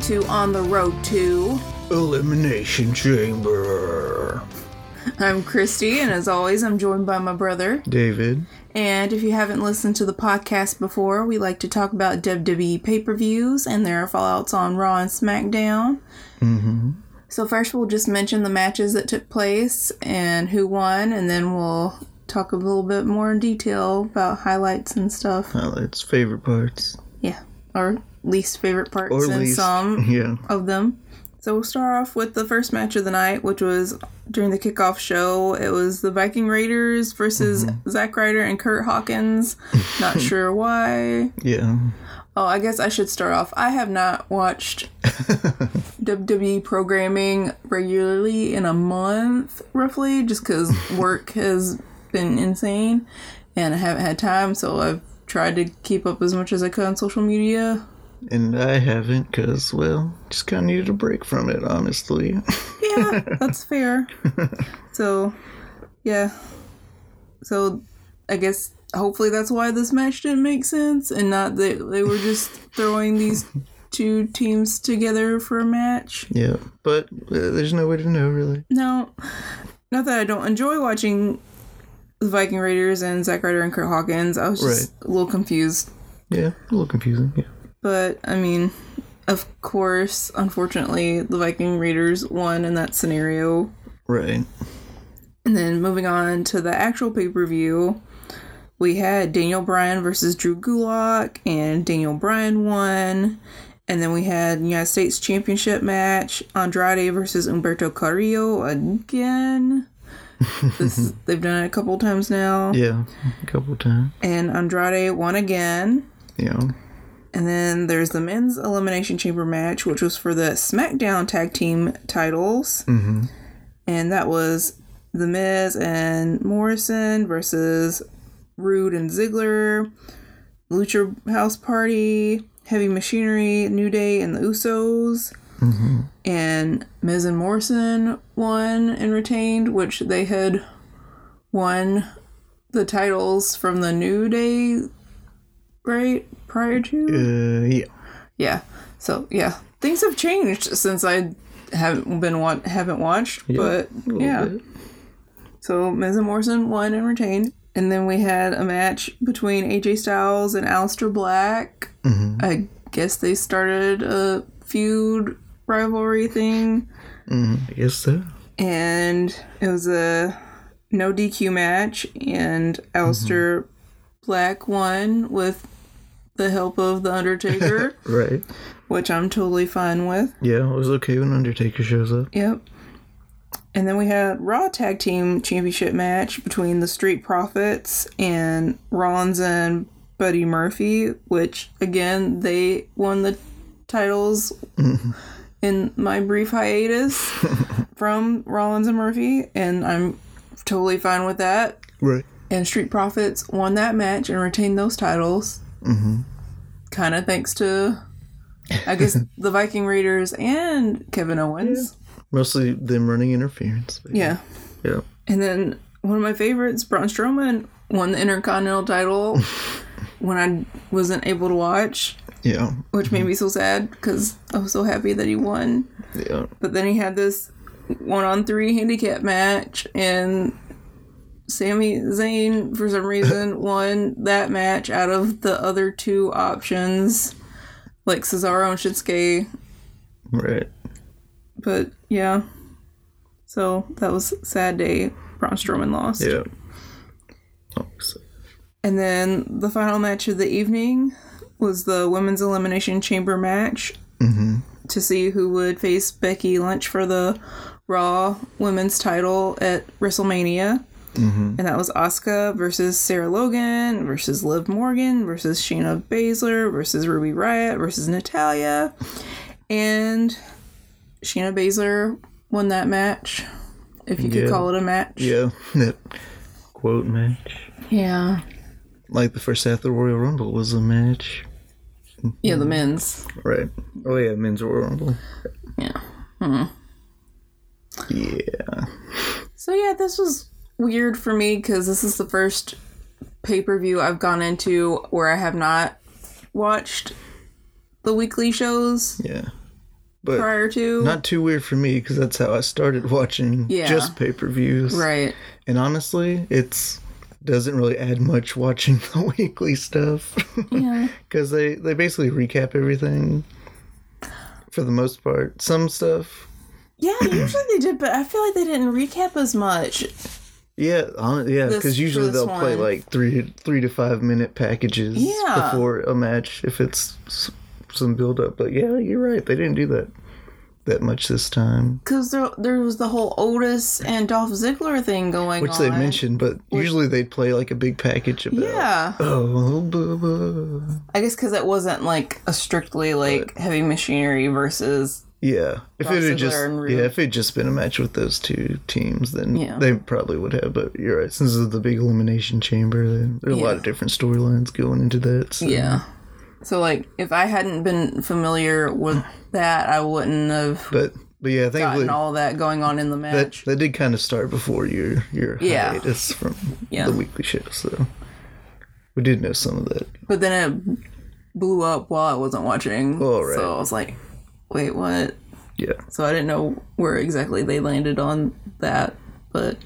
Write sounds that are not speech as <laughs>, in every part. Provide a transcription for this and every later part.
and to On the Road to. Elimination Chamber. I'm Christy, and as always, I'm joined by my brother. David. And if you haven't listened to the podcast before, we like to talk about WWE pay per views and their fallouts on Raw and SmackDown. Mm-hmm. So, first, we'll just mention the matches that took place and who won, and then we'll talk a little bit more in detail about highlights and stuff. Highlights, favorite parts. Yeah, or least favorite parts Or and least. some <laughs> Yeah. of them. So we'll start off with the first match of the night, which was during the kickoff show. It was the Viking Raiders versus mm-hmm. Zack Ryder and Curt Hawkins. Not <laughs> sure why. Yeah. Oh, I guess I should start off. I have not watched <laughs> WWE programming regularly in a month, roughly, just because work has been insane and I haven't had time. So I've tried to keep up as much as I could on social media. And I haven't because, well, just kind of needed a break from it, honestly. <laughs> Yeah, that's fair. <laughs> so, yeah. So, I guess hopefully that's why this match didn't make sense and not that they were just <laughs> throwing these two teams together for a match. yeah. But uh, there's no way to know, really. No, not that I don't enjoy watching the Viking Raiders and Zack Ryder and Curt Hawkins. I was just a little confused. Yeah. A little confusing. Yeah. But, I mean, of course, unfortunately, the Viking Raiders won in that scenario. Right. And then moving on to the actual pay per view, we had Daniel Bryan versus Drew Gulak, and Daniel Bryan won. And then we had United States Championship match Andrade versus Humberto Carrillo again. <laughs> this they've done it a couple times now. Yeah. A couple times. And Andrade won again. Yeah. And then there's the men's elimination chamber match, which was for the SmackDown tag team titles. Mm-hmm. And that was The Miz and Morrison versus Roode and Ziggler, Lucha House Party, Heavy Machinery, New Day, and the Usos. Mm-hmm. And Miz and Morrison won and retained, which they had won the titles from the New Day, right? Prior to? Uh, yeah. Yeah. So yeah, things have changed since I haven't been wa- haven't watched, but A yeah. bit. So Miz and Morrison won and retained, and then we had a match between AJ Styles and Aleister Black. Mhm. I guess they started a feud rivalry thing, Mm, I guess so. and it was a no DQ match, and Aleister Black won with the help of the Undertaker, <laughs> Right. which I'm totally fine with. Yeah, it was okay when Undertaker shows up. Yep. And then we had Raw Tag Team Championship match between the Street Profits and Rollins and Buddy Murphy, which again they won the titles mm-hmm. in my brief hiatus <laughs> from Rollins and Murphy, and I'm totally fine with that. Right. And Street Profits won that match and retained those titles. Mm-hmm. Kind of thanks to, I guess, <laughs> the Viking Raiders and Kevin Owens. Mostly them running interference. yeah. Yeah. And then one of my favorites, Braun Strowman, won the Intercontinental title <laughs> when I wasn't able to watch, Yeah. which made me so sad because I was so happy that he won. Yeah. But then he had this one on three handicap match, and Sami Zayn, for some reason, <laughs> won that match out of the other two options, like Cesaro and Shinsuke. Right. But yeah. So that was a sad day. Braun Strowman lost. Yeah. And then the final match of the evening was the women's elimination chamber match Mhm. to see who would face Becky Lynch for the Raw women's title at WrestleMania. Mhm. And that was Asuka versus Sarah Logan versus Liv Morgan versus Shayna Baszler versus Ruby Riott versus Natalya. And Shayna Baszler won that match, if you could Yeah. call it a match. Yeah. <laughs> That quote match. Yeah. Like the first half of the Royal Rumble was a match. Yeah, the men's. Right. Oh yeah, men's Royal Rumble. Yeah. Yeah. So yeah, this was weird for me because this is the first pay per view I've gone into where I have not watched the weekly shows Yeah. But prior to. not too weird for me because that's how I started <laughs> watching Yeah. just pay per views. right. And honestly, it's doesn't really add much watching <laughs> the weekly stuff Yeah. <laughs> because they they basically recap everything for the most part. Some stuff, Yeah, usually they did, but I feel like they didn't recap as much. Yeah, hon- yeah, because usually they'll play like three three to five minute packages Yeah. before a match if it's some build up. But yeah, you're right, they didn't do that that much this time. Because there, there was the whole Otis and Dolph Ziggler thing going Which on. they mentioned, but usually they'd play like a big package about. Yeah. Oh, blah, blah. I guess because it wasn't like a strictly like heavy machinery versus. Yeah, if it had just yeah, if it just been a match with those two teams, then Yeah. they probably would have. But you're right, since it's the big elimination chamber, there, are a lot of different storylines going into that. So. Yeah. So like, if I hadn't been familiar with <sighs> that, I wouldn't have but but yeah, gotten all that going on in the match. that did kind of start before your your Yeah. hiatus from Yeah. the weekly show. So we did know some of that. But then it blew up while I wasn't watching. Oh, right. So I was like, wait, what? Yeah, So I didn't know where exactly they landed on that. But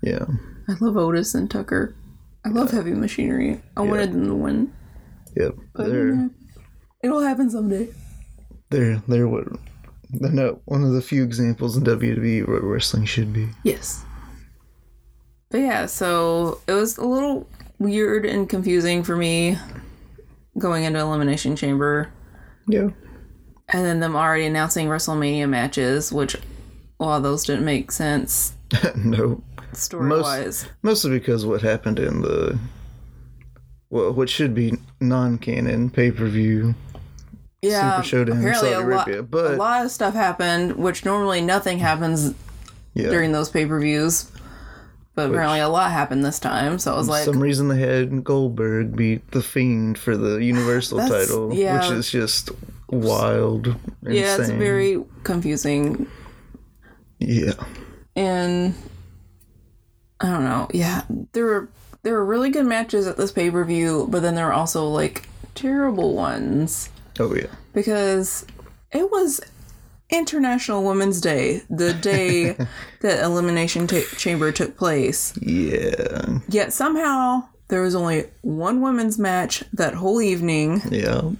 yeah, I love Otis and Tucker. I love heavy machinery. I wanted them to win. yep. They're It'll happen someday. they're they're what. They're not one of the few examples in WWE what wrestling should be. Yes. But yeah, so it was a little weird and confusing for me going into Elimination Chamber. Yeah. And then them already announcing WrestleMania matches, which, well, those didn't make sense <laughs> no. story Most- wise. Mostly because what happened in the well, what should be non-canon pay-per-view. Yeah, Super Showdown in Saudi a lot, Arabia, but- a lot of stuff happened, which normally nothing happens Yeah. during those pay per views. But apparently a lot happened this time, so I was like, some reason they had Goldberg beat the Fiend for the Universal title, yeah. which is just wild. yeah, it's very confusing yeah. and I don't know. Yeah, there were there were really good matches at this pay per view, but then there were also like terrible ones Oh yeah. because it was International Women's Day, the day <laughs> that Elimination Ta Chamber took place. Yeah. Yet somehow there was only one women's match that whole evening, Yeah.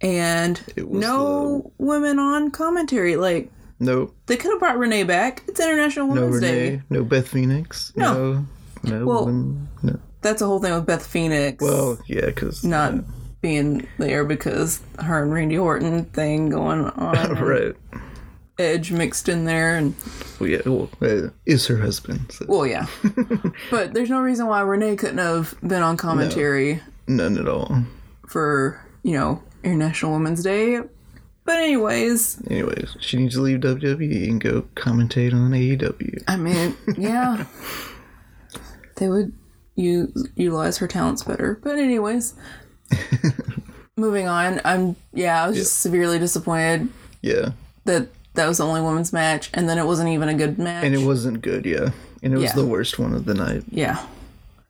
And no women on commentary. Like No. they could have brought Renee back. It's International No Women's Renee. Day. No Beth Phoenix. No. No. No. Well- one- no. That's the whole thing with Beth Phoenix. Well, yeah, because not being there because her and Randy Orton thing going <laughs> on. right. Edge mixed in there and Well, yeah. Well, uh, is her husband. So. well yeah. <laughs> but there's no reason why Renee couldn't have been on commentary None at all. for, you know, International Women's Day. But anyways, Anyways, she needs to leave WWE and go commentate on AEW. I mean, yeah. <laughs> they would u- utilize her talents better. But anyways, <laughs> moving on. I'm yeah, I was just severely disappointed Yeah. that that was the only women's match, and then it wasn't even a good match. And it wasn't good, yeah. And it was Yeah. the worst one of the night. yeah,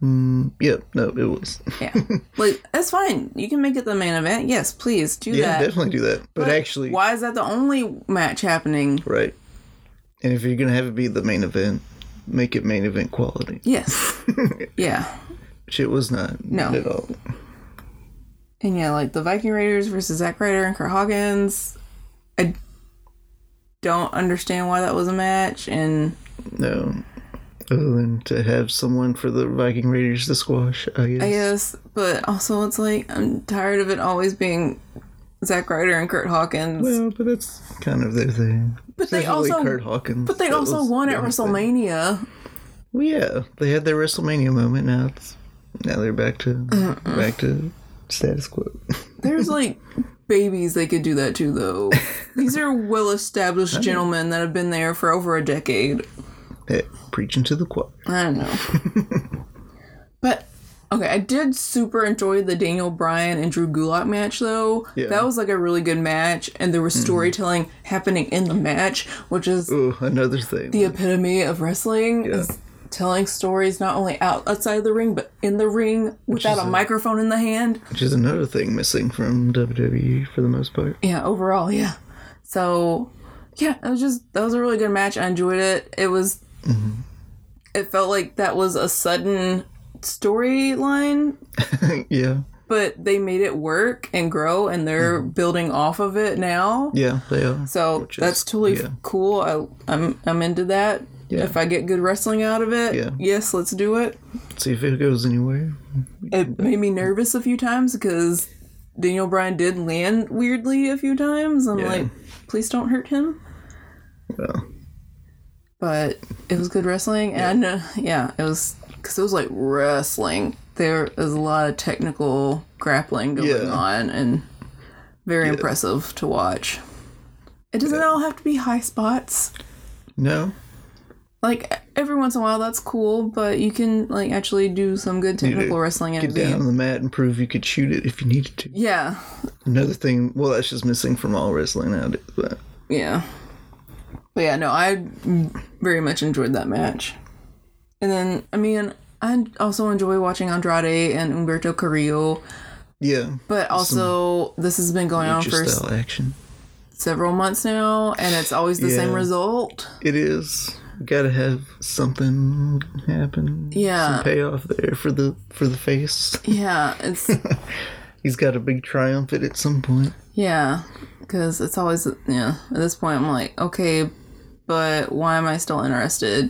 Mm, yep, no, it was. yeah. <laughs> like that's fine. You can make it the main event. Yes, please do yeah, that. definitely do that. But, actually, why is that the only match happening? right. And if you're going to have it be the main event, make it main event quality. Yes, <laughs> yeah, Which it was not. No. Not at all. and yeah, like the Viking Raiders versus Zack Ryder and Curt Hawkins. I don't understand why that was a match, and No. Other than to have someone for the Viking Raiders to squash, I guess. I guess, but also it's like I'm tired of it always being Zack Ryder and Curt Hawkins. Well, but that's kind of their thing. but they also, Curt Hawkins. but they also won at their thing. WrestleMania. Well, yeah, they had their WrestleMania moment. Now it's now they're back to uh-uh. back to status quo. <laughs> There's like babies they could do that to though. <laughs> These are well established gentlemen that have been there for over a decade. Preaching to the choir. I don't know. <laughs> but okay, I did super enjoy the Daniel Bryan and Drew Gulak match though. Yeah. That was like a really good match and there was mm-hmm. storytelling happening in the match, which is Oh, another thing. the epitome of wrestling. Is telling stories not only out outside of the ring but in the ring without a a- microphone in the hand. Which is another thing missing from WWE for the most part. Yeah, overall, yeah. So, yeah, it was just that was a really good match. I enjoyed it. It was, Mm-hmm. it felt like that was a sudden storyline, <laughs> yeah. but they made it work and grow, and they're mm-hmm. building off of it now. Yeah, they are. So is- that's totally yeah. cool. I, I'm I'm into that. Yeah. If I get good wrestling out of it, Yeah. yes, let's do it. See if it goes anywhere. It made me nervous a few times because Daniel Bryan did land weirdly a few times. I'm Yeah. like, please don't hurt him. Well, But it was good wrestling, and uh, yeah, it was because it was like wrestling. There was a lot of technical grappling going Yeah. on, and very impressive to watch. It doesn't all have to be high spots. no. Like every once in a while, that's cool, but you can like actually do some good technical wrestling and Get down on the mat and prove you could shoot it if you needed to. yeah, Another thing, well, that's just missing from all wrestling nowadays. But yeah. But yeah, no, I very much enjoyed that match. And then, I mean, I also enjoy watching Andrade and Humberto Carrillo, yeah, but also this has been going on for action. several months now, and it's always the same result. It is. Gotta have something happen. Yeah. Some payoff there for the for the face. Yeah, it's <laughs> He's got a big triumph at some point. yeah, because it's always yeah. At this point, I'm like, okay, but why am I still interested?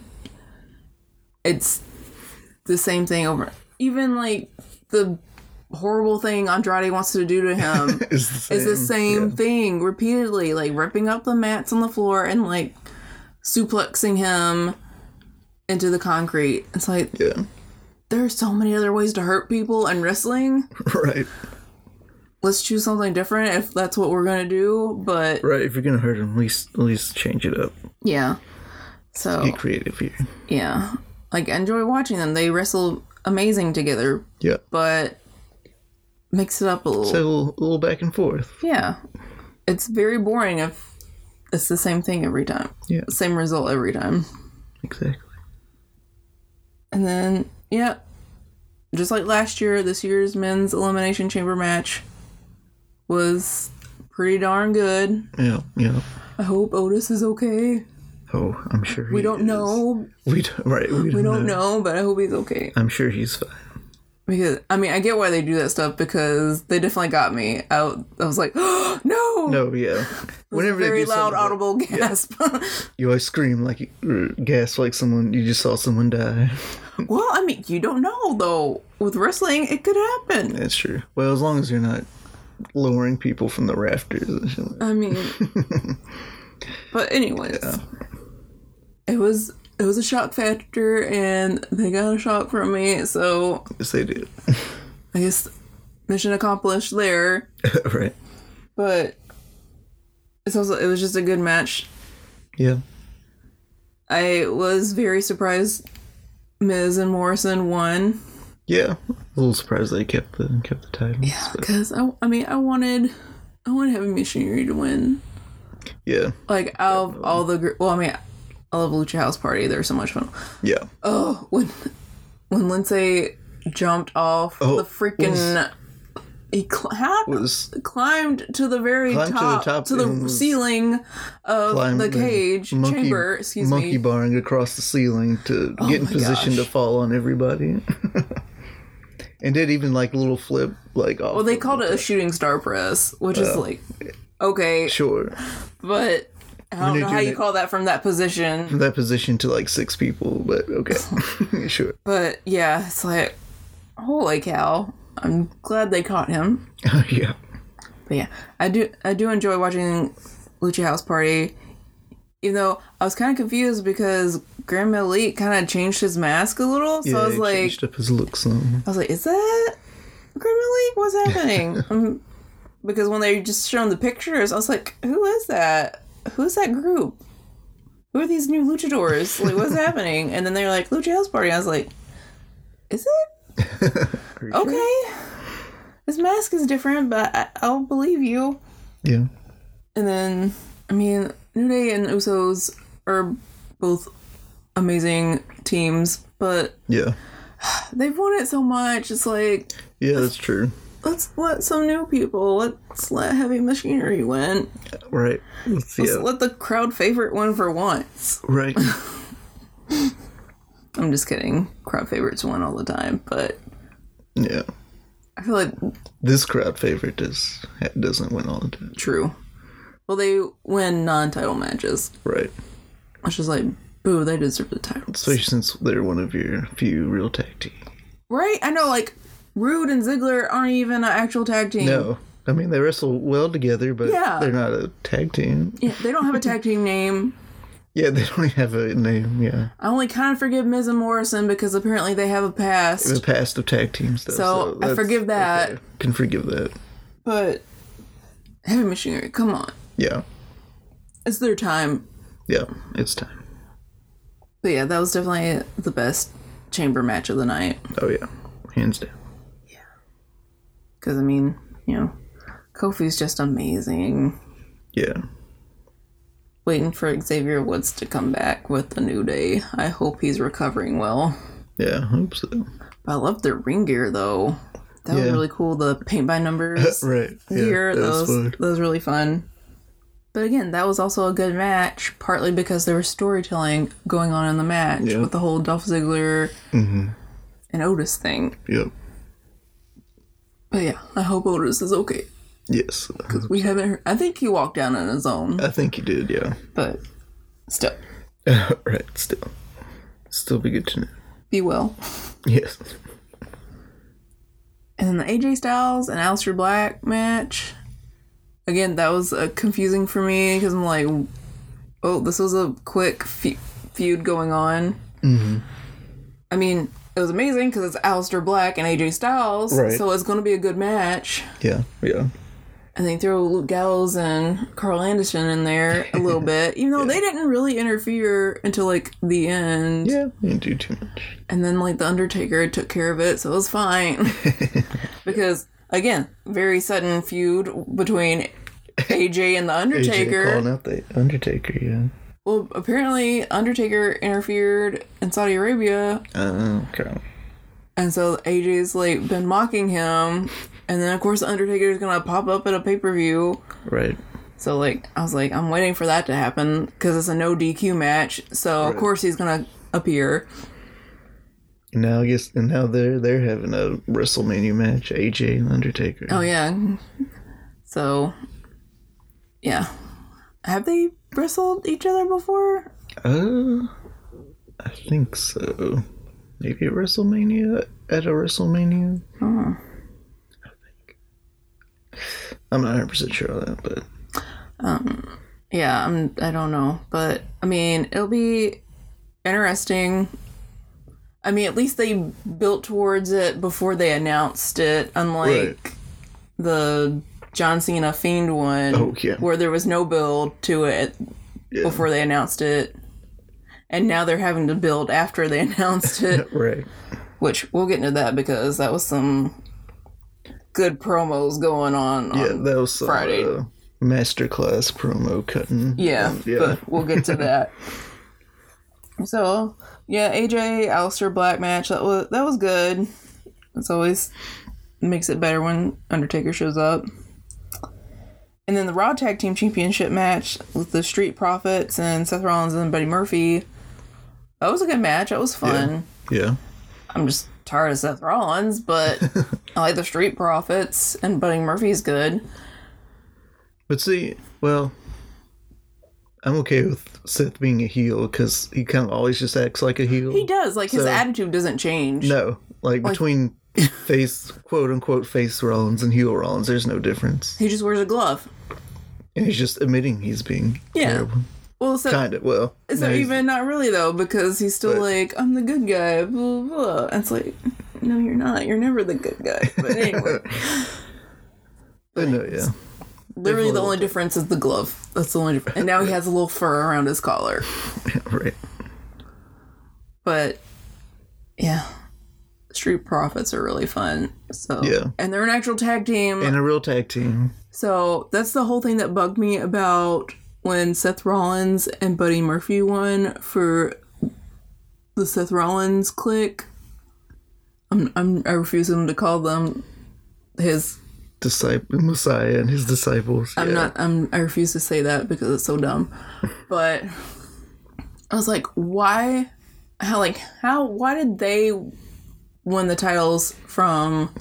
It's the same thing over. Even like the horrible thing Andrade wants to do to him <laughs> It's the same. is the same yeah. thing repeatedly, like ripping up the mats on the floor and like suplexing him into the concrete. It's like Yeah. there are so many other ways to hurt people in wrestling. <laughs> Right. Let's choose something different if that's what we're gonna do. But Right. If you're gonna hurt him, at least at least change it up. yeah, so Get creative here. yeah, like enjoy watching them. They wrestle amazing together, Yeah. but mix it up a little. So a little, a little back and forth. yeah, it's very boring if it's the same thing every time. Yeah. same result every time. Exactly. And then, yeah, just like last year, this year's men's elimination chamber match was pretty darn good. Yeah. Yeah. I hope Otis is okay. Oh, I'm sure. We don't is. know. We don't, right. We don't, We don't know, but I hope he's okay. I'm sure he's fine. Because I mean, I get why they do that stuff because they definitely got me. I, I was like, oh, <gasps> no, No, yeah. Whenever they very do loud, something like- audible gasp. <laughs> you always scream like you er, gasp like someone you just saw someone die. well, I mean, you don't know though. With wrestling, it could happen. That's true. Well, as long as you're not lowering people from the rafters. and shit I mean, <laughs> but anyways, it was it was a shock factor, and they got a shock from me. So Yes, they did. I guess mission accomplished there. <laughs> right. But it's also it was just a good match. Yeah. I was very surprised Miz and Morrison won. Yeah. I was A little surprised they kept the kept the titles. Yeah, because I, I mean I wanted I wanted Heavy Machinery to win. yeah. Like out of all the well, I mean I love Lucha House Party. They're so much fun. Yeah. Oh, when when Lince jumped off Oh, the freaking he cl- how, Was climbed to the very Climbed to the top top to the, ceiling of the cage monkey, chamber. Excuse monkey me. barring across the ceiling to oh get in position to fall on everybody. <laughs> and did even like a little flip like off. Well, they called it a shooting star press, which is like okay, Sure. but I don't know how you it- call that from that position. From that position to like six people, but okay. <laughs> sure. But yeah, it's like holy cow! I'm glad they caught him. <laughs> Oh, yeah. But yeah, I do I do enjoy watching Lucha House Party. Even though I was kind of confused because Gran Metalik kind of changed his mask a little, so yeah, I was he like, changed up his looks. I was like, is that Gran Metalik? What's <laughs> happening? um, because when they just shown the pictures, I was like, who is that? Who's that group? Who are these new luchadors? Like, what's <laughs> happening? And then they're like, Lucha House Party. I was like, is it? <laughs> You sure? Okay. His mask is different, but I- I'll believe you. Yeah. And then, I mean, New Day and Usos are both amazing teams, but Yeah. <sighs> they've won it so much. It's like Yeah, that's true. let's let some new people. Let's let Heavy Machinery win. Right. Let's, yeah. let the crowd favorite win for once. Right. <laughs> I'm just kidding. Crowd favorites win all the time, but Yeah. I feel like This crowd favorite is doesn't win all the time. true. Well, they win non-title matches, Right. which is like, boo, they deserve the title. Especially since they're one of your few real tag team. Right? I know, like, Roode and Ziggler aren't even an actual tag team. No. I mean, they wrestle well together, but Yeah. they're not a tag team. Yeah, they don't have a tag team name. <laughs> Yeah, they don't have a name. Yeah. I only kind of forgive Miz and Morrison because apparently they have a past. The past of tag teams, though. So, I forgive that. okay. Can forgive that. But Heavy Machinery, come on. Yeah. It's their time. Yeah. It's time. But yeah, that was definitely the best chamber match of the night. Oh, yeah. Hands down. Yeah. Because, I mean, you know, Kofi's just amazing. Yeah. Waiting for Xavier Woods to come back with the New Day. I hope he's recovering well. Yeah. I hope so. But I love their ring gear, though. That was really cool. The paint by numbers <laughs> Right. Yeah. that That was was, that was really fun. But again, that was also a good match, partly because there was storytelling going on in the match Yeah. with the whole Dolph Ziggler mm-hmm. and Otis thing. Yep. But yeah, I hope Otis is okay. Yes. Because We haven't heard. I think he walked down on his own, I think he did, yeah. but still, <laughs> right. Still. Still be good to know. be well. Yes. And then the AJ Styles and Aleister Black match. Again, that was uh, confusing for me because I'm like, oh, this was a quick fe- feud going on. Mm-hmm. I mean, it was amazing because it's Aleister Black and AJ Styles, Right. so it's going to be a good match. Yeah. Yeah. And they throw Luke Gallows and Karl Anderson in there a little <laughs> bit, even though they didn't really interfere until like the end. Yeah. Didn't do too much. And then like the Undertaker took care of it, so it was fine. <laughs> <laughs> because again, very sudden feud between AJ and the <laughs> Undertaker. AJ calling out the Undertaker, yeah. well, apparently Undertaker interfered in Saudi Arabia, Oh, okay. and so AJ's like been mocking him. And then of course the Undertaker is gonna pop up at a pay per view. Right. So like I was like I'm waiting for that to happen because it's a no DQ match. So of course he's gonna appear. And now I guess and now they're they're having a WrestleMania match, AJ and Undertaker. Oh yeah. So yeah. Have they wrestled each other before? Uh, I think so. Maybe at WrestleMania at a WrestleMania. Oh. I think. I'm not 100 percent sure on that, but um Yeah, I'm I don't know. But I mean it'll be interesting. I mean at least they built towards it before they announced it, unlike Right. the John Cena Fiend one Oh, yeah. where there was no build to it yeah. before they announced it. And now they're having to build after they <laughs> announced it. <laughs> right. which we'll get into that because that was some good promos going on. Yeah, on that was some, Friday. Uh, masterclass promo cutting. yeah, Um, yeah. but we'll get to <laughs> that. so yeah, AJ Aleister Black match that was that was good. It's always makes it better when Undertaker shows up. And then the Raw Tag Team Championship match with the Street Profits and Seth Rollins and Buddy Murphy. That was a good match. That was fun. yeah. I'm just tired of Seth Rollins, but <laughs> I like the Street Profits and Buddy Murphy's good. But see, well, I'm okay with Seth being a heel because he kind of always just acts like a heel. He does like his So- attitude doesn't change. No, like, between <laughs> face, quote unquote, face Rollins and heel Rollins, there's no difference. He just wears a glove. And he's just admitting he's being Yeah. terrible. Well, so Kind of, well. so no, even not really though because he's still But- like I'm the good guy. Blah blah. blah. And it's like no, you're not. You're never the good guy. But anyway, <laughs> but no, yeah. Literally the only difference is the glove. That's the only difference. And now he has a little fur around his collar. <laughs> yeah, right. But yeah, Street Profits are really fun. So Yeah. and they're an actual tag team. And a real tag team. So that's the whole thing that bugged me about when Seth Rollins and Buddy Murphy won for the Seth Rollins clique. I'm, I'm I refuse him to call them his. Disciple Messiah and his disciples. I'm not. I'm. I refuse to say that because it's so dumb. <laughs> But I was like, why? How like how? Why did they win the titles from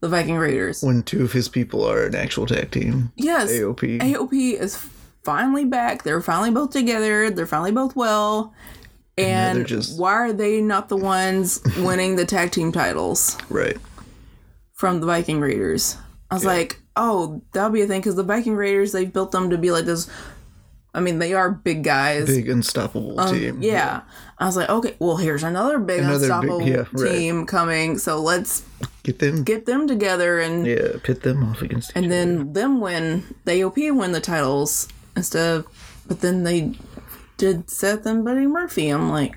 the Viking Raiders? when two of his people are an actual tag team. Yes, AOP. AOP is finally back. They're finally both together. They're finally both well. And they're just- why are they not the ones <laughs> winning the tag team titles right. from the Viking Raiders? I was like, oh, that'll be a thing because the Viking Raiders, they've built them to be like this. I mean, they are big guys. Big unstoppable team. Um, Yeah. I was like, okay, well, here's another big Another big- unstoppable yeah, right. team coming. So let's Get them. get them together and yeah, pit them off against each and other. then them win the AOP win the titles instead of but then they did Seth and Buddy Murphy. I'm like,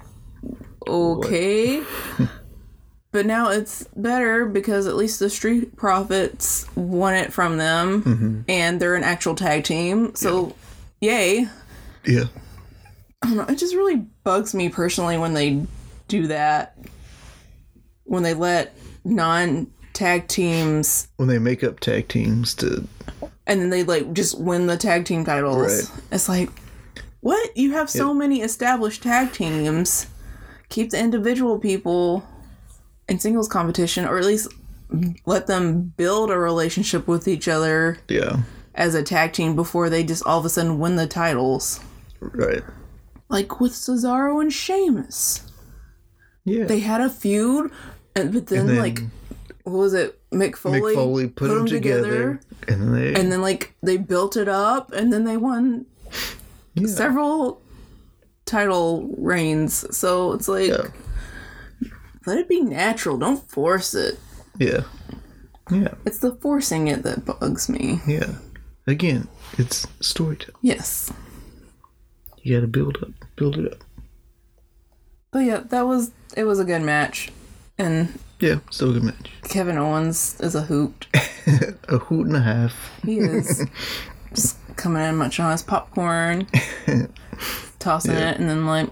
okay. <laughs> but now it's better because at least the Street Profits won it from them Mm-hmm. and they're an actual tag team. So yay. Yeah. I don't know, it just really bugs me personally when they do that. When they let non tag teams When they make up tag teams to and then they like just win the tag team titles. Right. It's like, what? You have so many established tag teams. Keep the individual people in singles competition, or at least let them build a relationship with each other yeah. as a tag team before they just all of a sudden win the titles. Right. Like with Cesaro and Sheamus. Yeah. They had a feud, and but then, And then like, what was it? Mick Foley, Mick Foley put, them together, and then they and then like they built it up and then they won yeah. several title reigns so it's like yeah. Let it be natural don't force it Yeah. Yeah. it's the forcing it that bugs me Yeah. Again, it's storytelling. yes You gotta build up. Build it up. but yeah that was it was a good match and Yeah, still a good match. kevin owens is a hoot <laughs> A hoot and a half. he is just coming in munching on his popcorn <laughs> tossing it and then like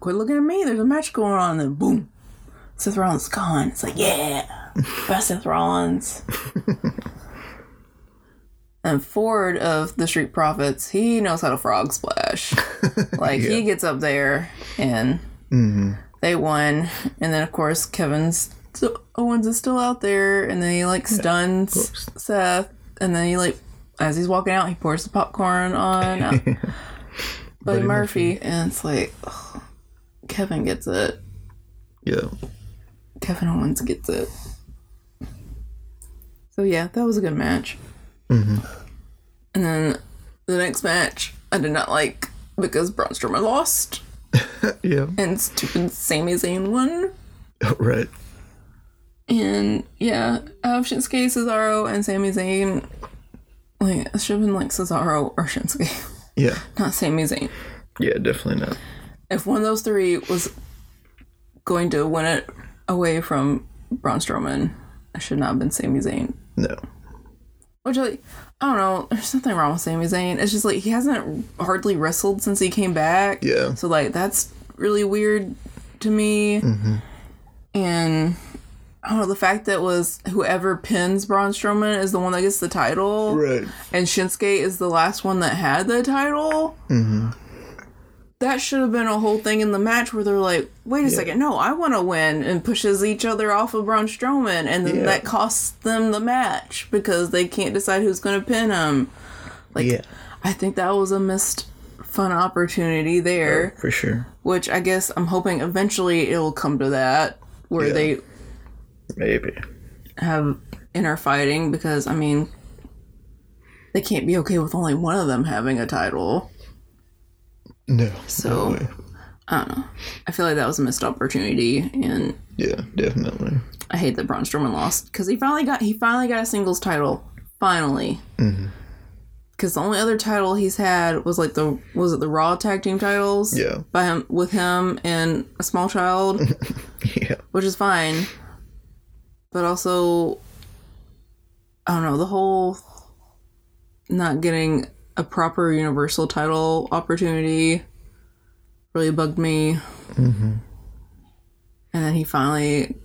quit looking at me there's a match going on and then boom Seth Rollins gone. It's like, yeah, best Seth Rollins. <laughs> and Ford of the Street Profits, he knows how to frog splash. <laughs> Like he gets up there and they won. And then of course Kevin's still, Owens is still out there, and then he like stuns Seth, and then he like as he's walking out, he pours the popcorn on <laughs> uh, Buddy Murphy, and it's like ugh, Kevin gets it. Yeah. Kevin Owens gets it. So yeah, that was a good match. Mm-hmm. And then the next match I did not like because Braun Strowman lost <laughs> Yeah. and stupid Sami Zayn won. <laughs> Right. And yeah, uh, Shinsuke, Cesaro, and Sami Zayn. Like it should have been like Cesaro or Shinsuke, <laughs> Yeah. not Sami Zayn. Yeah, definitely not. If one of those three was going to win it away from Braun Strowman, I should not have been Sami Zayn. No. Which like I don't know. There's nothing wrong with Sami Zayn. It's just like he hasn't hardly wrestled since he came back. Yeah. So like that's really weird to me. Mm-hmm. And I don't know the fact that was whoever pins Braun Strowman is the one that gets the title, Right. and Shinsuke is the last one that had the title. Mm-hmm. That should have been a whole thing in the match where they're like, "Wait a second, no, I want to win," and pushes each other off of Braun Strowman, and then Yeah. that costs them the match because they can't decide who's going to pin him. Like, Yeah. I think that was a missed fun opportunity there, oh, For sure. which I guess I'm hoping eventually it'll come to that where Yeah. they Maybe. have inner fighting because I mean they can't be okay with only one of them having a title. No. So- no. I don't know. I feel like that was a missed opportunity, and Yeah, definitely. I hate that Braun Strowman lost because he finally got he finally got a singles title. Finally, mm-hmm. because the only other title he's had was like the was it the Raw tag team titles? Yeah. by him with him and a small child, <laughs> Yeah. which is fine. But also, I don't know the whole not getting a proper Universal title opportunity really bugged me. And then he finally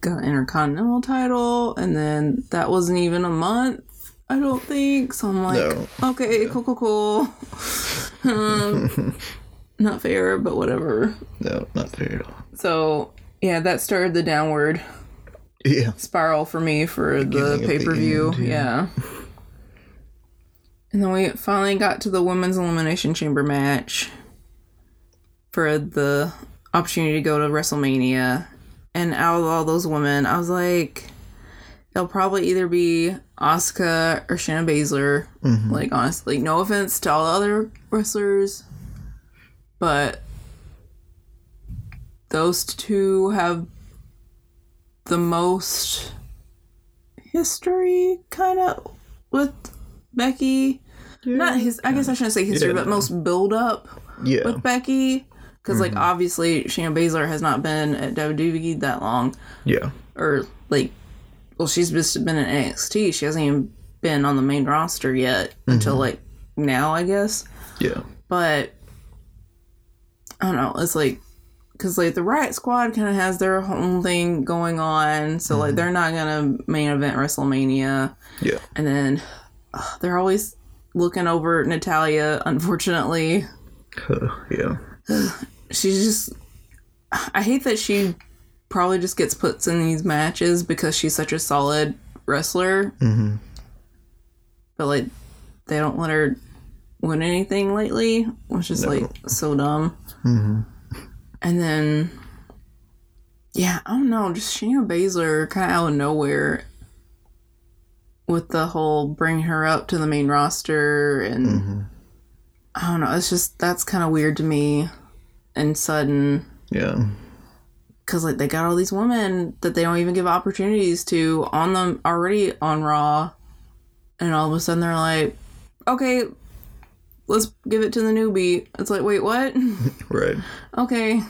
got Intercontinental title, and then that wasn't even a month, I don't think. So I'm like, No. okay, cool, cool, cool. <laughs> um, not fair, but whatever. No, not fair at all. So yeah, that started the downward Yeah. spiral for me for Beginning the pay per view. Yeah. yeah. And then we finally got to the women's elimination chamber match for the opportunity to go to WrestleMania. And out of all those women, I was like, they'll probably either be Asuka or Shayna Baszler. Mm-hmm. Like honestly, no offense to all the other wrestlers, but those two have the most history kind of with Becky. Not his. I guess I shouldn't say history, Yeah, but most build up Yeah. with Becky. Because like mm-hmm. obviously Shayna Baszler has not been at WWE that long, Yeah. or like, well, she's just been in NXT. She hasn't even been on the main roster yet until mm-hmm. like now, I guess. Yeah. But I don't know. It's like because like the Riot Squad kind of has their own thing going on, so like mm-hmm. they're not gonna main event WrestleMania, Yeah. and then ugh, <sighs> they're always looking over Natalya. Unfortunately, <sighs> yeah. <sighs> she's just. I hate that she probably just gets put in these matches because she's such a solid wrestler. Mm-hmm. But like, they don't let her win anything lately, which is like so dumb. Mm-hmm. And then, yeah, I don't know, just Shayna Baszler kind of out of nowhere with the whole bring her up to the main roster and Mm-hmm. I don't know, it's just that's kind of weird to me and sudden Yeah. because like they got all these women that they don't even give opportunities to on them already on Raw, and all of a sudden they're like, okay, let's give it to the newbie. It's like, wait, what? <laughs> Right. okay.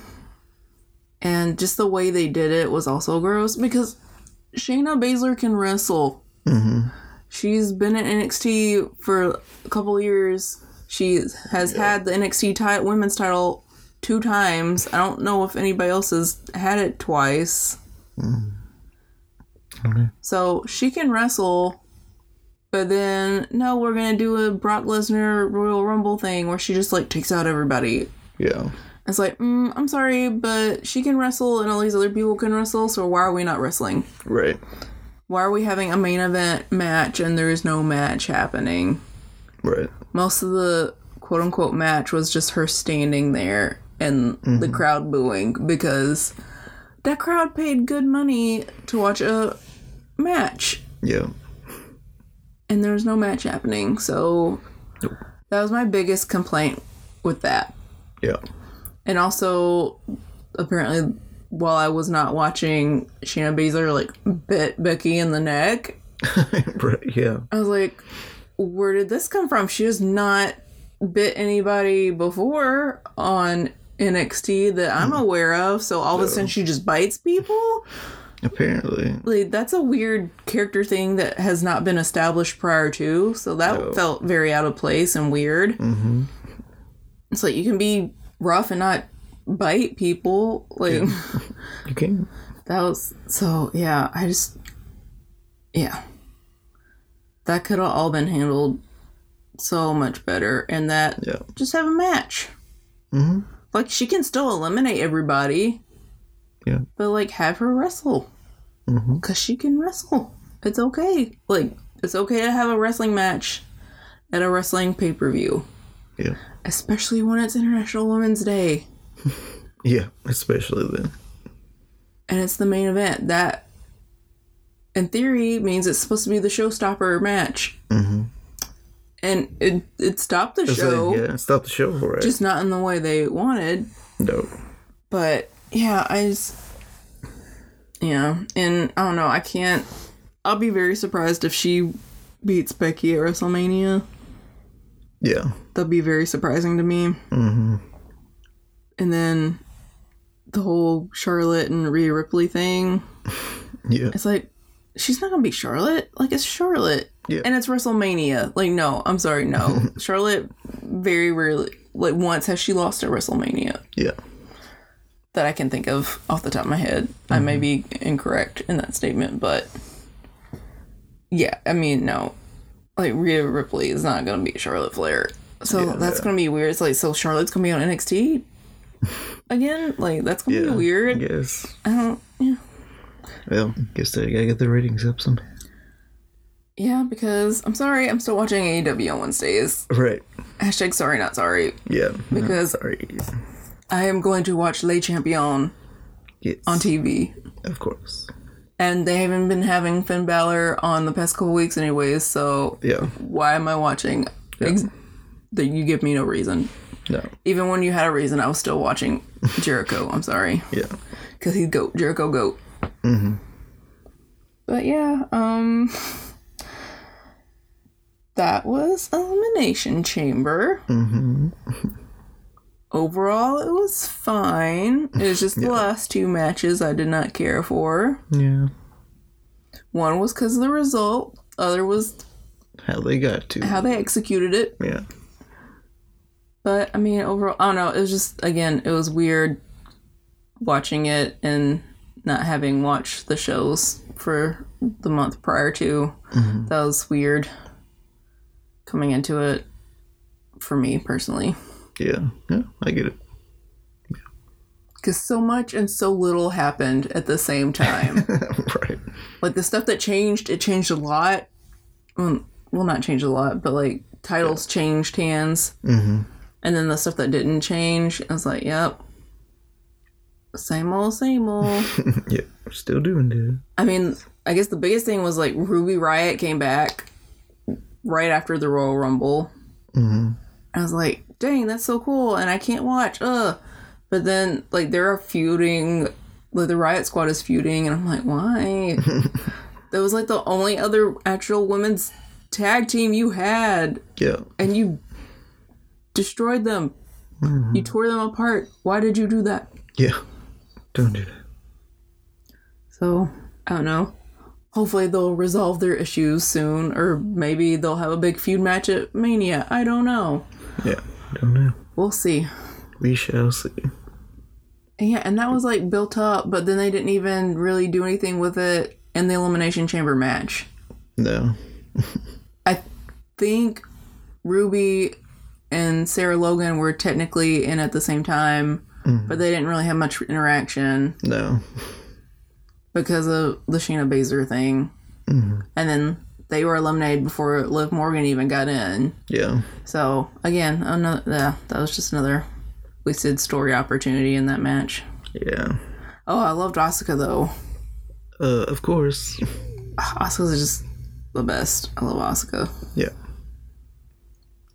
And just the way they did it was also gross because Shayna Baszler can wrestle. Mm-hmm. She's been in NXT for a couple years. She has had the NXT ti- women's title two times. I don't know if anybody else has had it twice. Okay. So she can wrestle, but then no, we're gonna do a Brock Lesnar Royal Rumble thing where she just like takes out everybody. Yeah. It's like, mm, I'm sorry, but she can wrestle and all these other people can wrestle, so why are we not wrestling? Right. Why are we having a main event match and there is no match happening? Right. Most of the quote unquote match was just her standing there and the mm-hmm. crowd booing because that crowd paid good money to watch a match Yeah. and there's no match happening. So that was my biggest complaint with that. Yeah. And also, apparently, while I was not watching Shayna Baszler like bit Becky in the neck, <laughs> right. Yeah. I was like, where did this come from? She has not bit anybody before on NXT that I'm aware of. So all of a sudden she just bites people? Apparently. Like, that's a weird character thing that has not been established prior to. So that No. felt very out of place and weird. Mm-hmm. It's like you can be rough and not bite people. Like, You <laughs> can. that was so, yeah, I just, yeah. That could have all been handled so much better. And that Yeah. just have a match. Mm-hmm. Like she can still eliminate everybody, Yeah. but like have her wrestle Mm-hmm. because she can wrestle. It's okay. Like it's okay to have a wrestling match at a wrestling pay per view, Yeah. especially when it's International Women's Day <laughs> Yeah. Especially then. and it's the main event. That, in theory, means it's supposed to be the showstopper match, Mm-hmm. and it it stopped the It's show, like, yeah. stopped the show. Right. just not in the way they wanted. no. But yeah, I just yeah, and I don't know. I can't. I'll be very surprised if she beats Becky at WrestleMania. Yeah. That'd be very surprising to me. Mm-hmm. And then the whole Charlotte and Rhea Ripley thing. Yeah. It's like she's not gonna be Charlotte. Like it's Charlotte, Yeah. and it's WrestleMania. Like no, I'm sorry, no. <laughs> Charlotte very rarely, like once has she lost at WrestleMania. Yeah. that I can think of off the top of my head. I may mm-hmm. be incorrect in that statement, but yeah, I mean, no, like Rhea Ripley is not gonna be Charlotte Flair, so Yeah, that's yeah. gonna be weird. It's like so Charlotte's gonna be on NXT <laughs> again. Like that's gonna Yeah, be weird. Yes. I don't. Yeah. Well, guess they gotta get the ratings up some. Yeah, because I'm sorry, I'm still watching AEW on Wednesdays. Right. Hashtag sorry, not sorry. Yeah. Because Sorry. I am going to watch Le Champion Yes. on TV. Of course. And they haven't been having Finn Balor on the past couple weeks, anyways. So Yeah. why am I watching? Ex- that you give me no reason. No. Even when you had a reason, I was still watching <laughs> Jericho. I'm sorry, Yeah. because he's goat. Jericho goat. Mm-hmm. But yeah, um, that was Elimination Chamber. Mm-hmm. <laughs> Overall, it was fine. It was just the last two matches I did not care for. Yeah. One was because of the result. Other was How they got to. how they executed it. yeah. But I mean, overall, I don't know. It was just again, it was weird watching it and not having watched the shows for the month prior to. That was weird coming into it for me personally, Yeah. Yeah. I get it. because so much and so little happened at the same time. <laughs> right. like the stuff that changed, it changed a lot. Well, not changed a lot, but like titles changed hands. Mm-hmm. And then the stuff that didn't change, I was like, yep. Same old, same old. <laughs> Yeah. Still doing it. I mean, I guess the biggest thing was like Ruby Riott came back right after the Royal Rumble. Mm-hmm. I was like, dang, that's so cool. And I can't watch. Ugh. But then, like, they're feuding. Like, the Riott Squad is feuding. And I'm like, why? <laughs> that was like the only other actual women's tag team you had. Yeah. And you destroyed them. You tore them apart. Why did you do that? Yeah. Don't do that. So, I don't know. Hopefully they'll resolve their issues soon, or maybe they'll have a big feud match at Mania. I don't know. Yeah. I don't know. We'll see. We shall see. Yeah, and that was like built up, but then they didn't even really do anything with it in the Elimination Chamber match. No. <laughs> I think Ruby and Sarah Logan were technically in at the same time, but they didn't really have much interaction. No. because of the Shayna Baszler thing. And then they were eliminated before Liv Morgan even got in. Yeah. So again, another yeah, that was just another wasted story opportunity in that match. Yeah. Oh, I loved Asuka though. Uh, of course. Asuka's just the best. I love Asuka Yeah.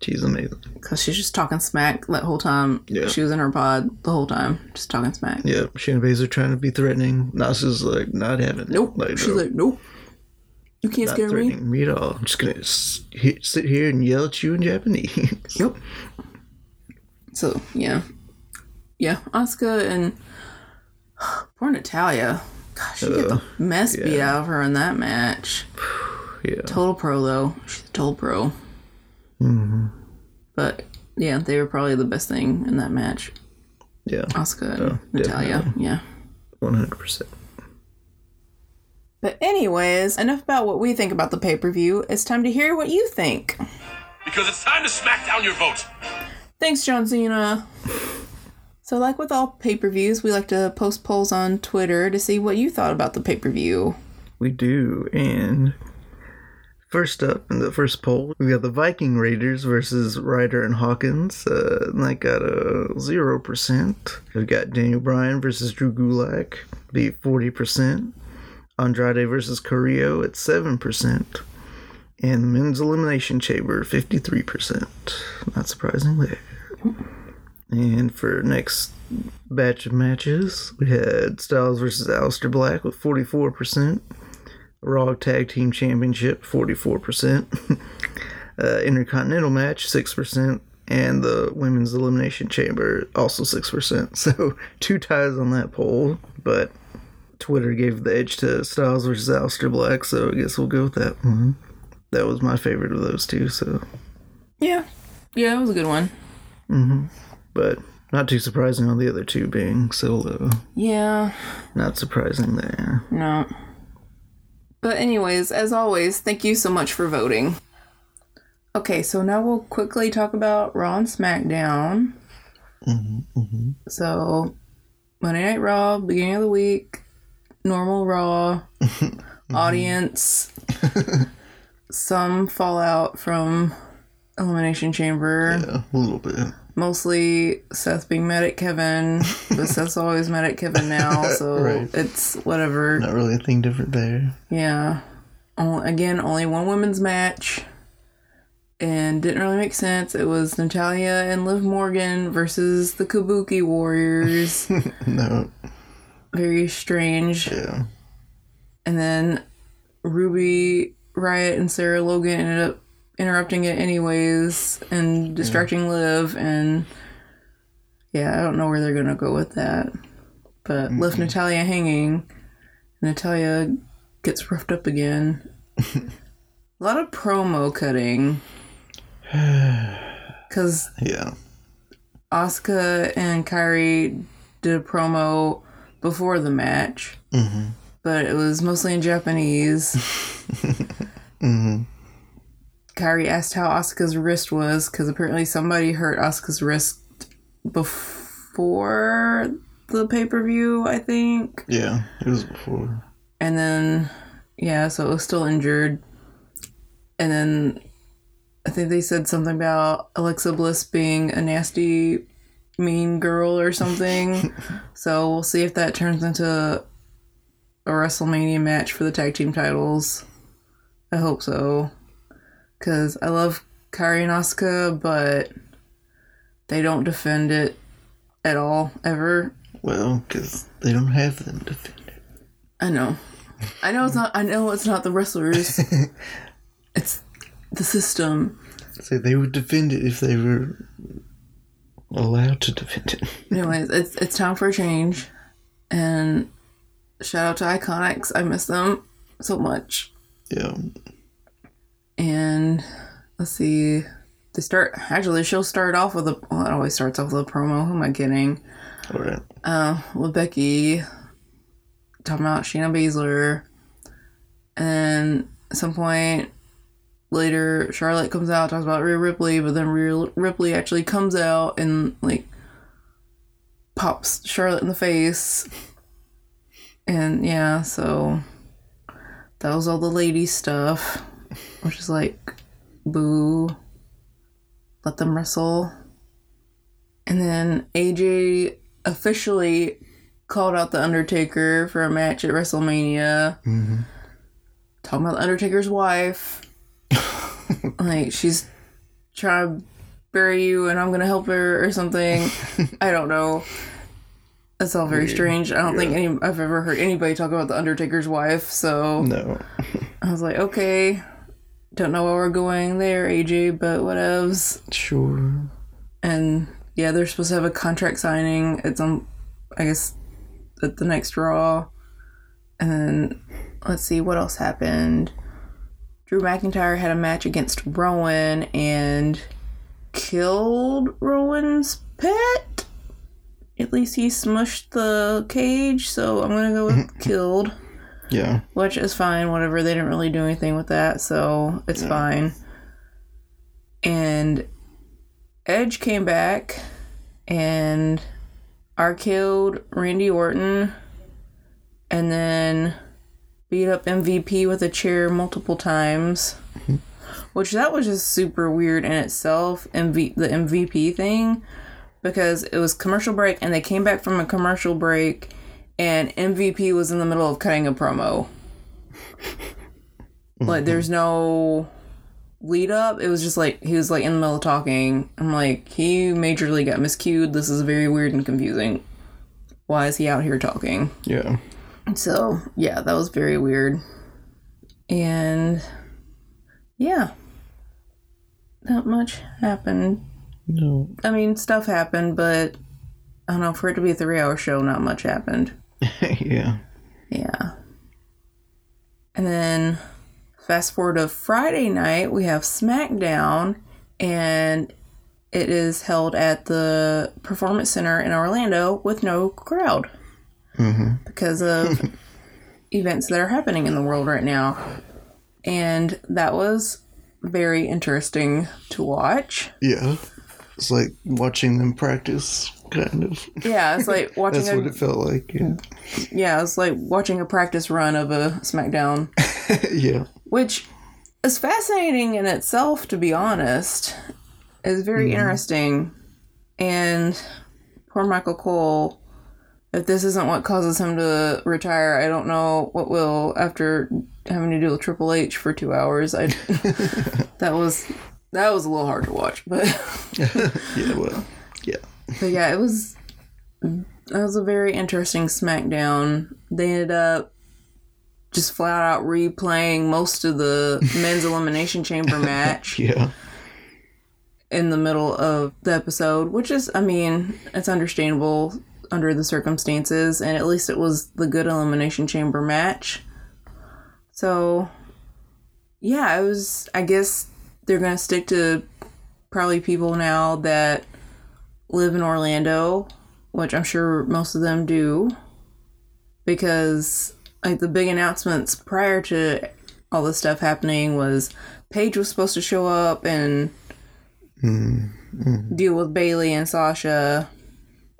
She's amazing. because she's just talking smack that whole time. Yeah. She was in her pod the whole time, just talking smack. Yeah. Shayna Baszler trying to be threatening. Nasu's like not having it. Nope. Like, she's no, like, nope. You can't not scare me. me at all. I'm just gonna sit here and yell at you in Japanese. <laughs> Yep. So yeah, yeah, Asuka and <sighs> poor Natalya. Gosh, she got the uh, mess beat out of her in that match. <sighs> yeah. Total pro though. She's a total pro. Mm-hmm. But yeah, they were probably the best thing in that match. Yeah. Asuka and Oh, Natalya. Yeah. One hundred percent. But anyways, enough about what we think about the pay per view. It's time to hear what you think. Because it's time to smack down your vote. Thanks, John Cena. So, like with all pay per views, we like to post polls on Twitter to see what you thought about the pay per view. We do, and first up in the first poll, we got the Viking Raiders versus Ryder and Hawkins. Uh, that got a zero percent. We've got Daniel Bryan versus Drew Gulak, be forty percent. Andrade versus Carrillo at seven percent, and the men's elimination chamber fifty-three percent. Not surprising there. And for next batch of matches, we had Styles versus Aleister Black with forty-four percent. Raw Tag Team Championship, 44%. <laughs> uh, Intercontinental match, 6%. And the Women's Elimination Chamber, also 6%. <laughs> So two ties on that poll. But Twitter gave the edge to Styles versus Aleister Black, so I guess we'll go with that one. That was my favorite of those two, so. Yeah. Yeah, it was a good one. Mhm. But Not too surprising on the other two being solo. Yeah, Not surprising there. no. But, anyways, as always, thank you so much for voting. Okay, so now we'll quickly talk about Raw and SmackDown. Mm-hmm, mm-hmm. So, Monday Night Raw, beginning of the week, normal Raw, <laughs> mm-hmm. audience, <laughs> some fallout from Elimination Chamber. Yeah, a little bit. mostly Seth being mad at Kevin, but <laughs> Seth's always mad at Kevin now, so Right. it's whatever. Not really a thing different there. Yeah. Again, only one women's match. And didn't really make sense. It was Natalya and Liv Morgan versus the Kabuki Warriors. <laughs> No, Very strange. yeah. And then Ruby Riott and Sarah Logan ended up interrupting it anyways and distracting Liv and yeah, I don't know where they're gonna go with that. But left mm-hmm. Natalya hanging. Natalya gets roughed up again. A <laughs> lot of promo cutting. <sighs> Cause Yeah. Asuka and Kairi did a promo before the match, mm-hmm. but it was mostly in Japanese. <laughs> Mm-hmm. Kairi asked how Asuka's wrist was because apparently somebody hurt Asuka's wrist before the pay per view, I think. Yeah, it was before. And then, yeah, so it was still injured. And then I think they said something about Alexa Bliss being a nasty, mean girl or something. <laughs> so we'll see if that turns into a WrestleMania match for the tag team titles. I hope so. Because I love Kairi and Asuka, but they don't defend it at all, ever. Well, because they don't have them defend it. I know. I know it's not. I know it's not the wrestlers. <laughs> it's the system. So they would defend it if they were allowed to defend it. <laughs> Anyways, it's it's time for a change, and shout out to Iconics. I miss them so much. Yeah. And let's see. They start actually. She'll start off with a. Well, it always starts off with a promo. Who am I kidding? All right. uh, with Becky talking about Shayna Baszler, and at some point later, Charlotte comes out talks about Rhea Ripley, but then Rhea Ripley actually comes out and like pops Charlotte in the face, and yeah, so that was all the lady stuff, which is like, boo, let them wrestle. And then AJ officially called out The Undertaker for a match at WrestleMania. Mm-hmm. Talking about The Undertaker's wife. <laughs> like, she's trying to bury you and I'm going to help her or something. I don't know. That's all very strange. I don't think any I've ever heard anybody talk about The Undertaker's wife, so No. I was like, okay. Don't know where we're going there, AJ, but whatevs Sure. and yeah, they're supposed to have a contract signing. It's on, I guess, at the next Raw. And then let's see what else happened. Drew McIntyre had a match against Rowan and killed Rowan's pet. At least he smushed the cage, so I'm gonna go with <laughs> killed, Yeah. which is fine. Whatever, they didn't really do anything with that, so it's fine. And Edge came back and RKO'd Randy Orton and then beat up MVP with a chair multiple times. Mm-hmm. Which that was just super weird in itself, MV- the MVP thing, because it was commercial break and they came back from a commercial break and MVP was in the middle of cutting a promo. Like <laughs> there's no lead up. It was just like he was like in the middle of talking. I'm like, he majorly got miscued. This is very weird and confusing. Why is he out here talking? Yeah. So yeah, that was very weird. And yeah. Not much happened. No. I mean, stuff happened, but I don't know, for it to be a three hour show, not much happened. <laughs> yeah. Yeah. And then fast forward to Friday night, we have SmackDown, and it is held at the Performance Center in Orlando with no crowd mm-hmm. because of <laughs> events that are happening in the world right now. And that was very interesting to watch. Yeah. It's like watching them practice, kind of. Yeah, it's like <laughs> watching That's a what it felt like. Yeah. yeah, it's like watching a practice run of a SmackDown, <laughs> yeah. which is fascinating in itself. To be honest, is very mm-hmm. interesting. And poor Michael Cole, if this isn't what causes him to retire, I don't know what will. After having to deal with Triple H for two hours, I <laughs> that was that was a little hard to watch, but. Yeah, well. But yeah, it was that was a very interesting SmackDown. They ended up just flat out replaying most of the men's <laughs> elimination chamber match <laughs> Yeah. in the middle of the episode, which is I mean, it's understandable under the circumstances, and at least it was the good elimination chamber match. So yeah, it was I guess they're gonna stick to probably people now that live in Orlando, which I'm sure most of them do, because like the big announcements prior to all this stuff happening was Paige was supposed to show up and mm-hmm. deal with Bayley and Sasha,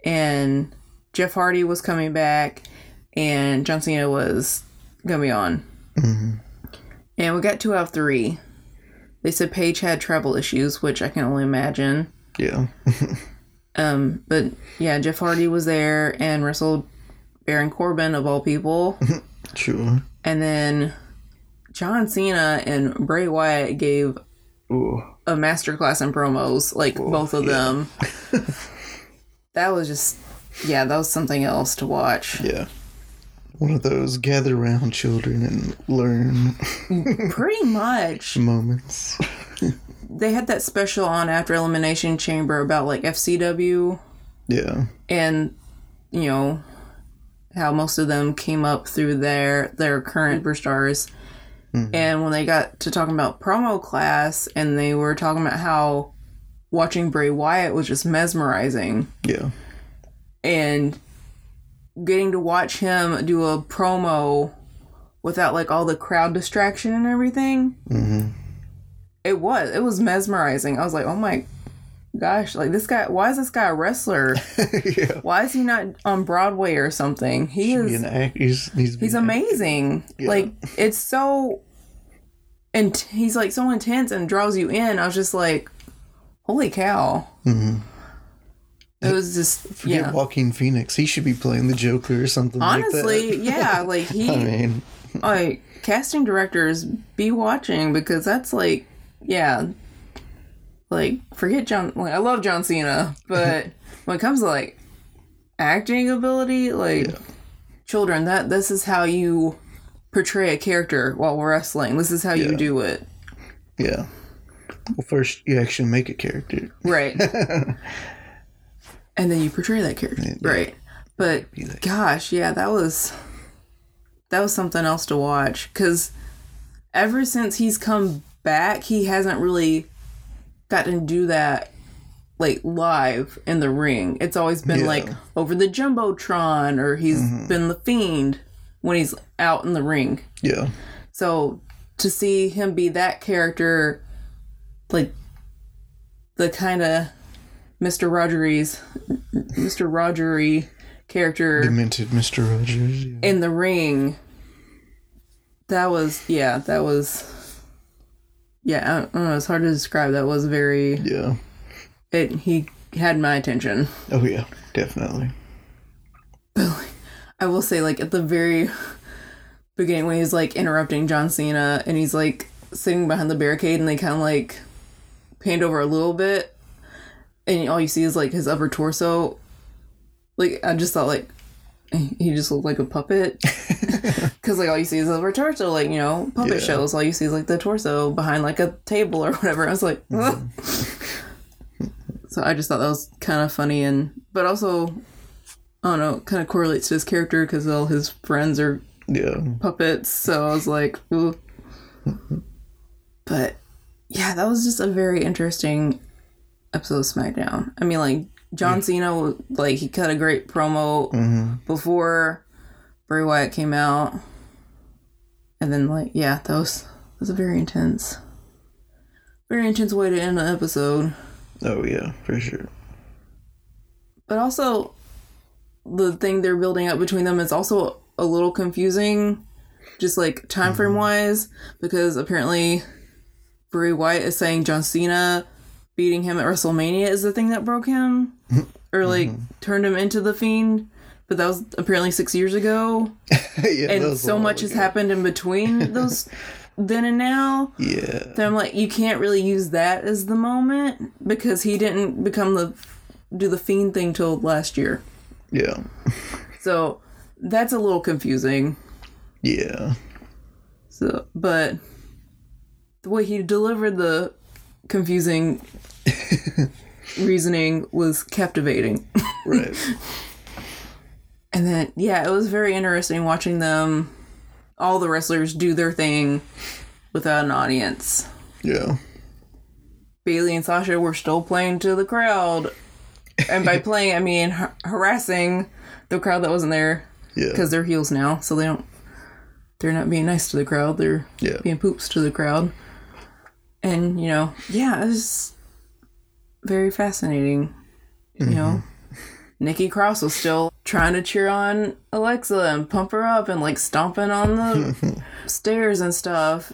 and Jeff Hardy was coming back, and John Cena was gonna be on. Mm-hmm. And we got two out of three. They said Paige had travel issues, which I can only imagine. Yeah. <laughs> Um, but yeah, Jeff Hardy was there and wrestled Baron Corbin of all people, <laughs> Sure. and then John Cena and Bray Wyatt gave Ooh. a masterclass in promos, like both of them. <laughs> that was just, yeah, that was something else to watch. Yeah. One of those gather round children and learn <laughs> Pretty much, moments. They had that special on after Elimination Chamber about like FCW Yeah. and you know how most of them came up through their their current superstars. Mm-hmm. And when they got to talking about promo class and they were talking about how watching Bray Wyatt was just mesmerizing. Yeah. and getting to watch him do a promo without like all the crowd distraction and everything mm-hmm. It was it was mesmerizing. I was like oh my gosh like this guy why is this guy a wrestler? <laughs> Yeah. why is he not on broadway or something? He is an he's he's, he's amazing. Like it's so and he's like so intense and draws you in. I was just like holy cow. Mm-hmm. It was just Forget yeah. Joaquin Phoenix. He should be playing the Joker or something honestly like that. yeah <laughs> like he I mean, like casting directors be watching because that's like yeah. Like forget john like i love john cena but <laughs> when it comes to like acting ability like children that this is how you portray a character while wrestling. This is how you do it. Yeah. Well, first you actually make a character. right. <laughs> And then you portray that character. Right. But that- gosh yeah that was that was something else to watch. Because ever since he's come back he hasn't really gotten to do that like live in the ring it's always been Yeah. like over the jumbotron or he's mm-hmm. been the fiend when he's out in the ring Yeah. so to see him be that character, like the kind of Mr. Rogers, Mr. Rogery character Demented Mr. Rogers. Yeah. in the ring, that was yeah, that was yeah. I don't, know. It's hard to describe. That was very. yeah. It he had my attention. Oh yeah, definitely. But I will say, like at the very beginning when he's like interrupting John Cena and he's like sitting behind the barricade and they kind of like panned over a little bit, and all you see is like his upper torso. Like I just thought, like he just looked like a puppet <laughs> <laughs> because like all you see is upper torso. Like you know, puppet Yeah. shows. All you see is like the torso behind like a table or <laughs> whatever. I was like. Mm-hmm. "Ugh." So I just thought that was kind of funny and but also I don't know, kind of correlates to his character because all his friends are Yeah. puppets. So I was like, Ooh. but yeah, that was just a very interesting episode of SmackDown. I mean, like John Cena, like he cut a great promo mm-hmm. before Bray Wyatt came out, and then like yeah, that was that was a very intense, very intense way to end an episode. Oh yeah, for sure. But also, the thing they're building up between them is also a little confusing, just like time frame wise, because apparently Bray Wyatt is saying John Cena beating him at WrestleMania is the thing that broke him, or like mm-hmm. turned him into the Fiend. But that was apparently six years ago, <laughs> yeah, and so much has happened in between <laughs> those then and now. Yeah, that I'm like, you can't really use that as the moment because he didn't become the do the fiend thing till last year. yeah, So that's a little confusing. yeah. So, but the way he delivered the confusing <laughs> reasoning was captivating. Right. And then, yeah, it was very interesting watching them, all the wrestlers do their thing without an audience. yeah. Bayley and Sasha were still playing to the crowd. And by <laughs> playing, I mean har- harassing the crowd that wasn't there Yeah. because they're heels now, so they don't. They're not being nice to the crowd. They're Yeah. being poops to the crowd. And you know, yeah, it was very fascinating. You mm-hmm. know, Nikki Cross was still trying to cheer on Alexa and pump her up and like stomping on the <laughs> stairs and stuff.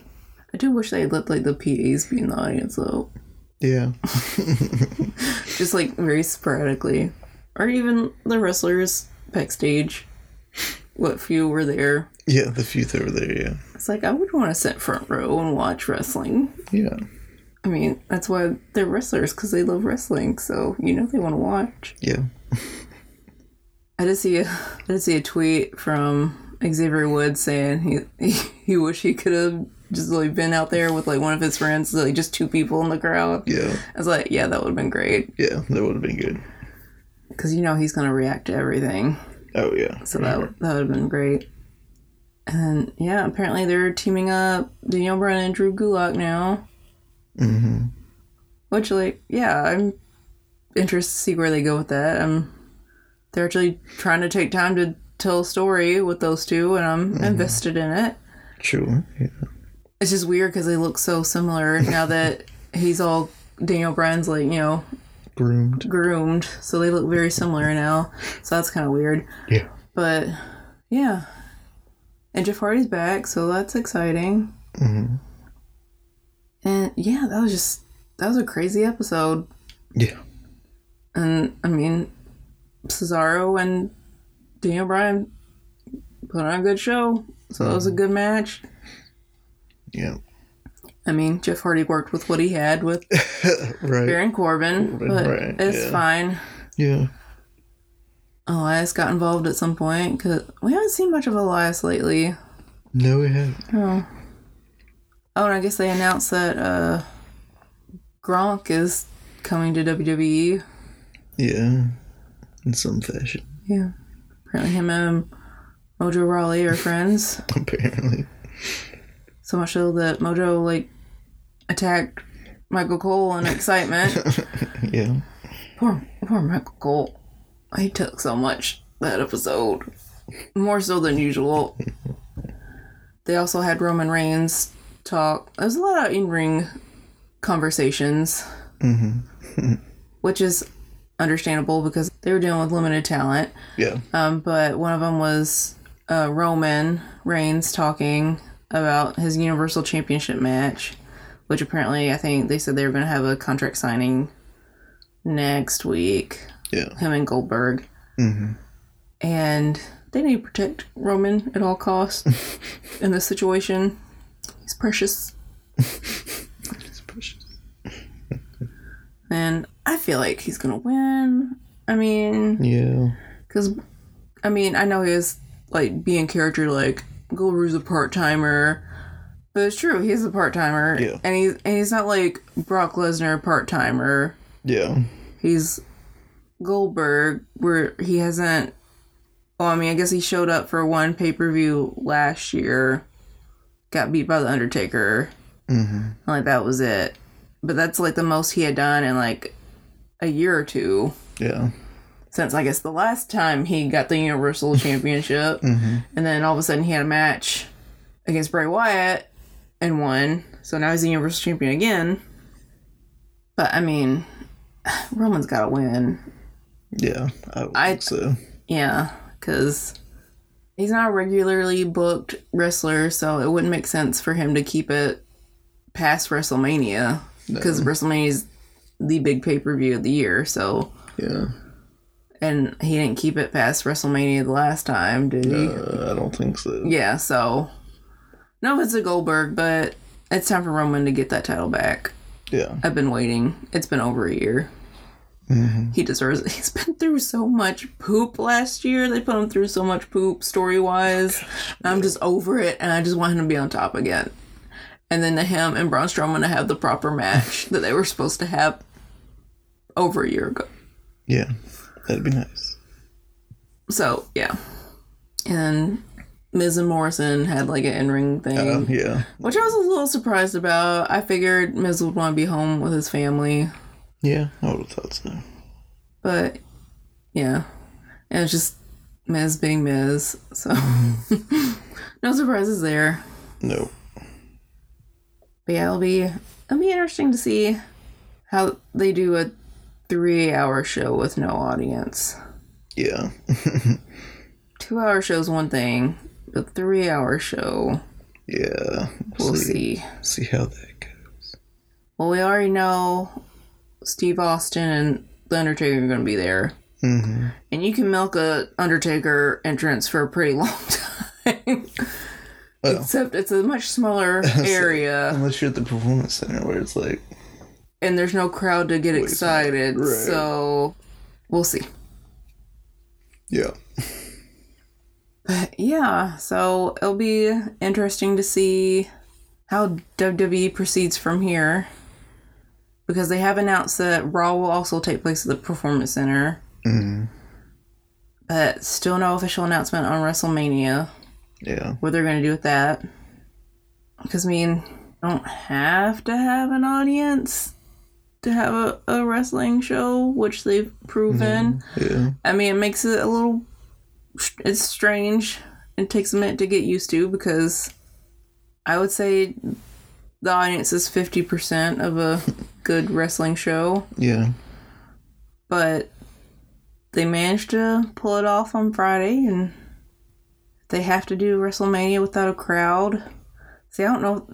I do wish they had let like the PAs be in the audience though Yeah. <laughs> <laughs> just like very sporadically, or even the wrestlers backstage. What few were there? Yeah, the few that were there, yeah. It's like I would want to sit front row and watch wrestling. Yeah. I mean, that's why they're wrestlers because they love wrestling. So you know they want to watch. Yeah. <laughs> I did see a I did see a tweet from Xavier Woods saying he he, he wish he could have just like been out there with like one of his friends, like just two people in the crowd. Yeah. I was like, yeah, that would have been great Yeah. That would have been good. because you know he's gonna react to everything. Oh yeah. So that would- that would have been great. And yeah, apparently they're teaming up Daniel Bryan and Drew Gulak now. Mm-hmm. Which, like, yeah, I'm interested to see where they go with that. I'm they're actually trying to take time to tell a story with those two, and I'm invested in it. Sure. Yeah. It's just weird because they look so similar now that he's all Daniel Bryan's like you know Groomed. groomed, so they look very similar now. So that's kind of weird. Yeah. But yeah, and Jeff Hardy's back, so that's exciting. Mm. And yeah, that was just that was a crazy episode. Yeah. And I mean, Cesaro and Daniel Bryan put on a good show, so it was a good match. Yeah. I mean, Jeff Hardy worked with what he had with <laughs> Right. Baron Corbin, but right, it's yeah. fine. Yeah. Elias got involved at some point because we haven't seen much of Elias lately. No, we haven't. Oh. Oh, and I guess they announced that uh, Gronk is coming to WWE. Yeah. In some fashion, Yeah. Apparently, him and Mojo Rawley are friends. <laughs> apparently. So much so that Mojo, like, attacked Michael Cole in excitement. <laughs> Yeah. poor, poor Michael Cole. He took so much that episode. More so than usual. <laughs> they also had Roman Reigns talk. There's a lot of in ring conversations. Mm-hmm. which is understandable because they were dealing with limited talent. Yeah. Um, but one of them was uh, Roman Reigns talking about his Universal Championship match, which apparently I think they said they were going to have a contract signing next week. Yeah. Him and Goldberg. Mm-hmm. And they need to protect Roman at all costs <laughs> in this situation. He's precious. <laughs> It's precious. And I feel like he's to win. I mean, Yeah. Because, I mean, I know he is, like, being character, like, Goldberg's a part timer. But it's true, he's a part timer. Yeah. And he's, and he's not like Brock Lesnar part timer. Yeah. He's Goldberg, where he hasn't. Well, I mean, I guess he showed up for one pay per view last year, got beat by The Undertaker. Mm-hmm. Like, that was it. But that's, like, the most he had done in, like, a year or two Yeah. since I guess the last time he got the Universal <laughs> Championship, mm-hmm. and then all of a sudden he had a match against Bray Wyatt and won. So now he's the Universal Champion again. But I mean, <sighs> Roman's got to win. Yeah. I would I- so. Yeah, because he's not a regularly booked wrestler, so it wouldn't make sense for him to keep it past WrestleMania because WrestleMania is the big pay per view of the year. So, Yeah. and he didn't keep it past WrestleMania the last time, did he? Uh, I don't think so. Yeah, so no it's a Goldberg, but it's time for Roman to get that title back. Yeah. I've been waiting. It's been over a year. He deserves it. <laughs> He's been through so much poop last year. They put him through so much poop story wise. I'm just over it, and I just want him to be on top again. And then to him and Braun Strowman to have the proper match <laughs> that they were supposed to have over a year ago. Yeah. That'd be nice. So yeah, and Miz and Morrison had like an in ring thing. Um, yeah. Which I was a little surprised about. I figured Miz would want to be home with his family, Yeah. I would have thought so. but yeah, and it's just Miz being Miz, so <laughs> no surprises there. No. But yeah, it'll be it'll be interesting to see how they do a three-hour show with no audience. Yeah. <laughs> Two-hour show's one thing, but three-hour show, Yeah. we'll see. see. See how that goes. Well, we already know Steve Austin and The Undertaker are going to be there. Mm-hmm. And you can milk a Undertaker entrance for a pretty <laughs> long time. Well. Except it's a much smaller <laughs> area Unless you're at the performance center where it's like, and there's no crowd to get excited. right. So we'll see. yeah. But yeah, so it'll be interesting to see how WWE proceeds from here. Because they have announced that Raw will also take place at the Performance Center. Mm-hmm. But still no official announcement on WrestleMania. Yeah. what they're going to do with that. Because, I mean, don't have to have an audience to have a, a wrestling show, which they've proven. Mm-hmm. Yeah. I mean, it makes it a little. It's strange. It takes a minute to get used to because I would say the audience is 50% of a <laughs> good wrestling show, Yeah. but they managed to pull it off on Friday and they have to do WrestleMania without a crowd. See, I don't know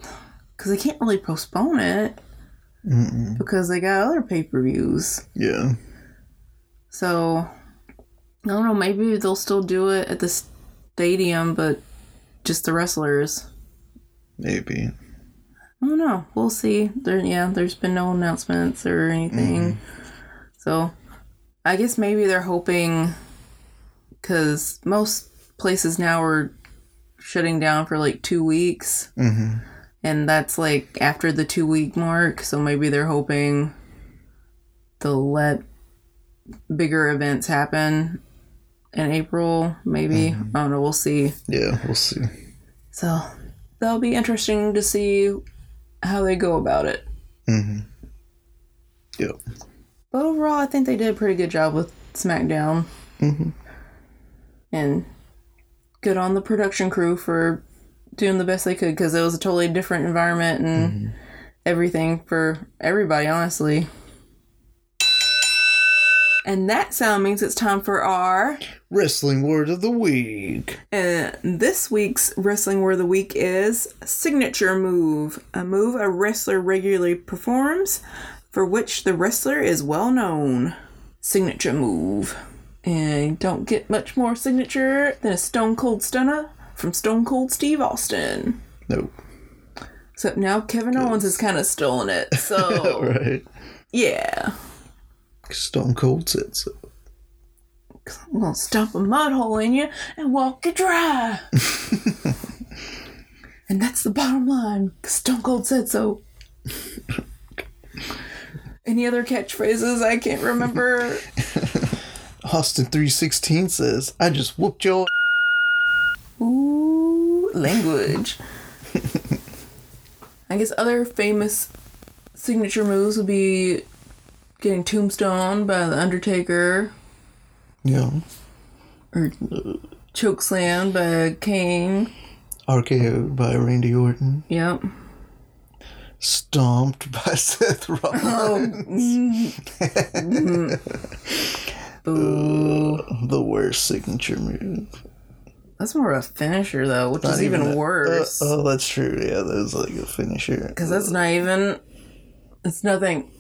because they can't really postpone it because they got other pay per views. Yeah. So I don't know. Maybe they'll still do it at the stadium, but just the wrestlers. Maybe. I don't know. We'll see. There, yeah, there's been no announcements or anything. So I guess maybe they're hoping because most places now are shutting down for like two weeks. Mm-hmm. And that's like after the two week mark. So maybe they're hoping they'll let bigger events happen in April, maybe. I don't know. We'll see. Yeah. We'll see. So that'll be interesting to see how they go about it. Mm-hmm. Yep. But overall, I think they did a pretty good job with SmackDown. Mhm. And good on the production crew for doing the best they could because it was a totally different environment and mm-hmm. everything for everybody, honestly. And that sound means it's time for our. Wrestling word of the week. And this week's wrestling word of the week is signature move, a move a wrestler regularly performs for which the wrestler is well known. Signature move. And don't get much more signature than a Stone Cold Stunner from Stone Cold Steve Austin. Nope. Except now Kevin Owens has kind of stolen it. <laughs> So, right. yeah. Stone Cold said so. I'm gonna stomp a mud hole in you and walk you dry. <laughs> and that's the bottom line. Stone Cold said so. <laughs> Any other catchphrases I can't remember? Austin 316 says, I just whooped your Ooh, language. <laughs> I guess other famous signature moves would be getting tombstone by the Undertaker Yeah. or chokeslam by Kane. RKO by Randy Orton. Yep. Stomped by <laughs> Seth Rollins. Oh, mm-hmm. <laughs> Boo. The worst signature move. That's more of a finisher though, which is Not even, a- worse. Uh, oh, that's true. Yeah, that's like a finisher. Because that's not even. It's nothing.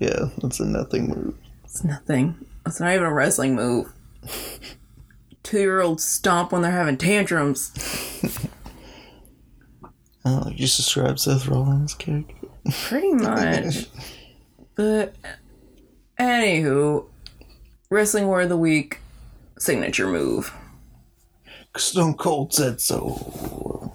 Yeah, that's a nothing move. It's nothing. It's not even a wrestling move. <laughs> Two year olds stomp when they're having tantrums. <laughs> Oh, you just described Seth Rollins' character. Pretty much. <laughs> but, anywho, Wrestling War of the Week signature move. Stone Cold said so.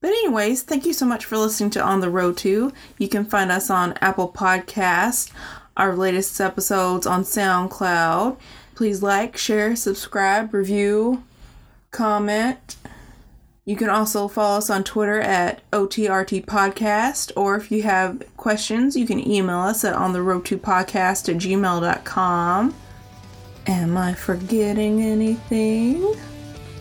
But anyways, thank you so much for listening to On the Road to. You can find us on Apple Podcast, our latest episodes on SoundCloud. Please like, share, subscribe, review, comment. You can also follow us on Twitter at OTRT Podcast, or if you have questions, you can email us at on the road to podcast at gmail.com. Am I forgetting anything?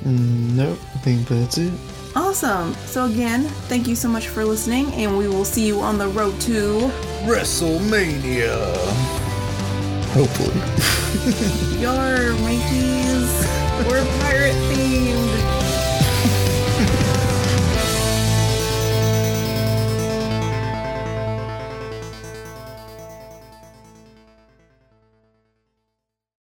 Mm, nope, I think that's it. Awesome. So, again, thank you so much for listening, and we will see you on the road to WrestleMania. Hopefully. <laughs> your mateys. We're pirate thieves.